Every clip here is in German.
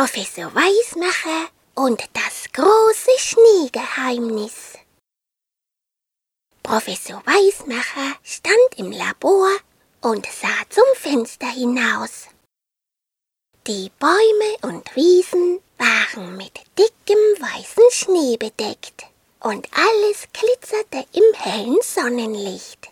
Professor Weismacher und das große Schneegeheimnis. Professor Weismacher stand im Labor und sah zum Fenster hinaus. Die Bäume und Wiesen waren mit dickem weißen Schnee bedeckt und alles glitzerte im hellen Sonnenlicht.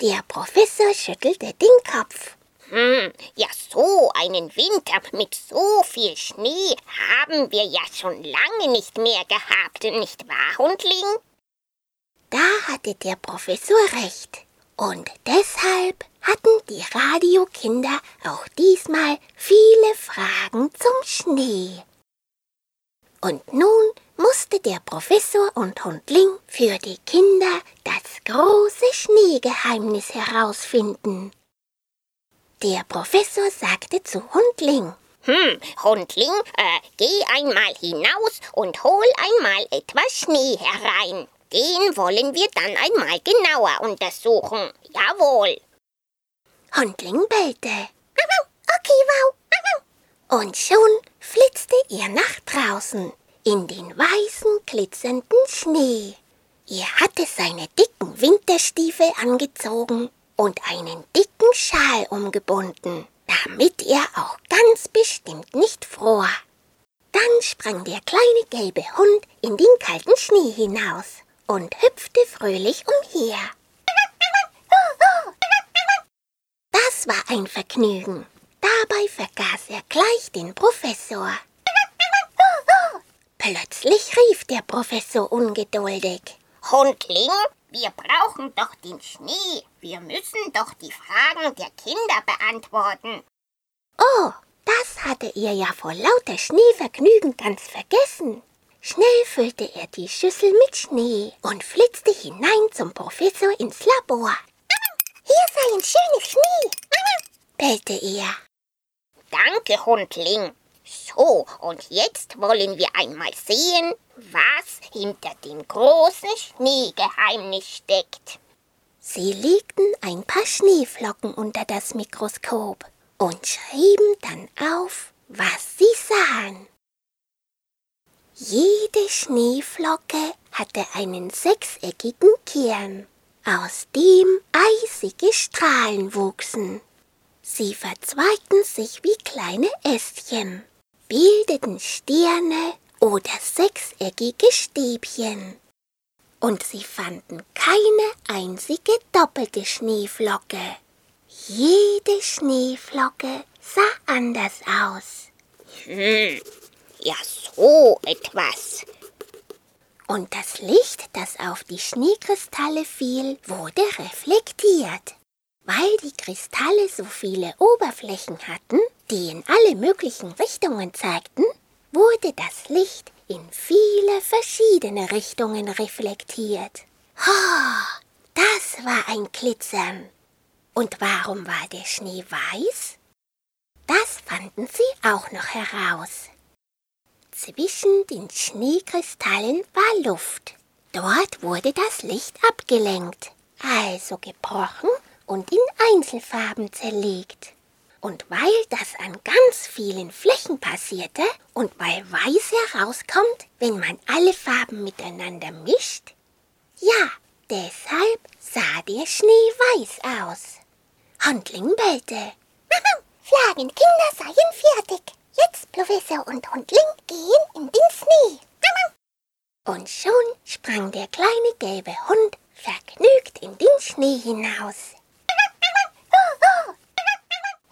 Der Professor schüttelte den Kopf. Hm, ja, so einen Winter mit so viel Schnee haben wir ja schon lange nicht mehr gehabt, nicht wahr, Hundling? Da hatte der Professor recht. Und deshalb hatten die Radiokinder auch diesmal viele Fragen zum Schnee. Und nun musste der Professor und Hundling für die Kinder das große Schneegeheimnis herausfinden. Der Professor sagte zu Hundling, Hm, Hundling, äh, geh einmal hinaus und hol einmal etwas Schnee herein. Den wollen wir dann einmal genauer untersuchen. Jawohl. Hundling bellte. Okay, wow. Und schon flitzte er nach draußen in den weißen, glitzernden Schnee. Er hatte seine dicken Winterstiefel angezogen und einen dicken Schal umgebunden, damit er auch ganz bestimmt nicht fror. Dann sprang der kleine gelbe Hund in den kalten Schnee hinaus und hüpfte fröhlich umher. Das war ein Vergnügen. Dabei vergaß er gleich den Professor. Plötzlich rief der Professor ungeduldig. Hundling, wir brauchen doch den Schnee. Wir müssen doch die Fragen der Kinder beantworten. Oh, das hatte er ja vor lauter Schneevergnügen ganz vergessen. Schnell füllte er die Schüssel mit Schnee und flitzte hinein zum Professor ins Labor. Hier sei ein schönes Schnee, bellte er. Danke, Hundling. So, und jetzt wollen wir einmal sehen, was hinter dem großen Schneegeheimnis steckt. Sie legten ein paar Schneeflocken unter das Mikroskop und schrieben dann auf, was sie sahen. Jede Schneeflocke hatte einen sechseckigen Kern, aus dem eisige Strahlen wuchsen. Sie verzweigten sich wie kleine Ästchen, bildeten Sterne oder sechseckige Stäbchen. Und sie fanden keine einzige doppelte Schneeflocke. Jede Schneeflocke sah anders aus. Hm, ja, so etwas. Und das Licht, das auf die Schneekristalle fiel, wurde reflektiert. Weil die Kristalle so viele Oberflächen hatten, die in alle möglichen Richtungen zeigten, wurde das Licht in viele verschiedene Richtungen reflektiert. Oh, das war ein Glitzern. Und warum war der Schnee weiß? Das fanden sie auch noch heraus. Zwischen den Schneekristallen war Luft. Dort wurde das Licht abgelenkt, also gebrochen und in Einzelfarben zerlegt. Und weil das an ganz vielen Flächen passierte und weil Weiß herauskommt, wenn man alle Farben miteinander mischt, ja, deshalb sah der Schnee weiß aus. Handling bellte. Flaggen Kinder seien fertig. Jetzt Professor und Hundling gehen in den Schnee. Und schon sprang der kleine gelbe Hund vergnügt in den Schnee hinaus.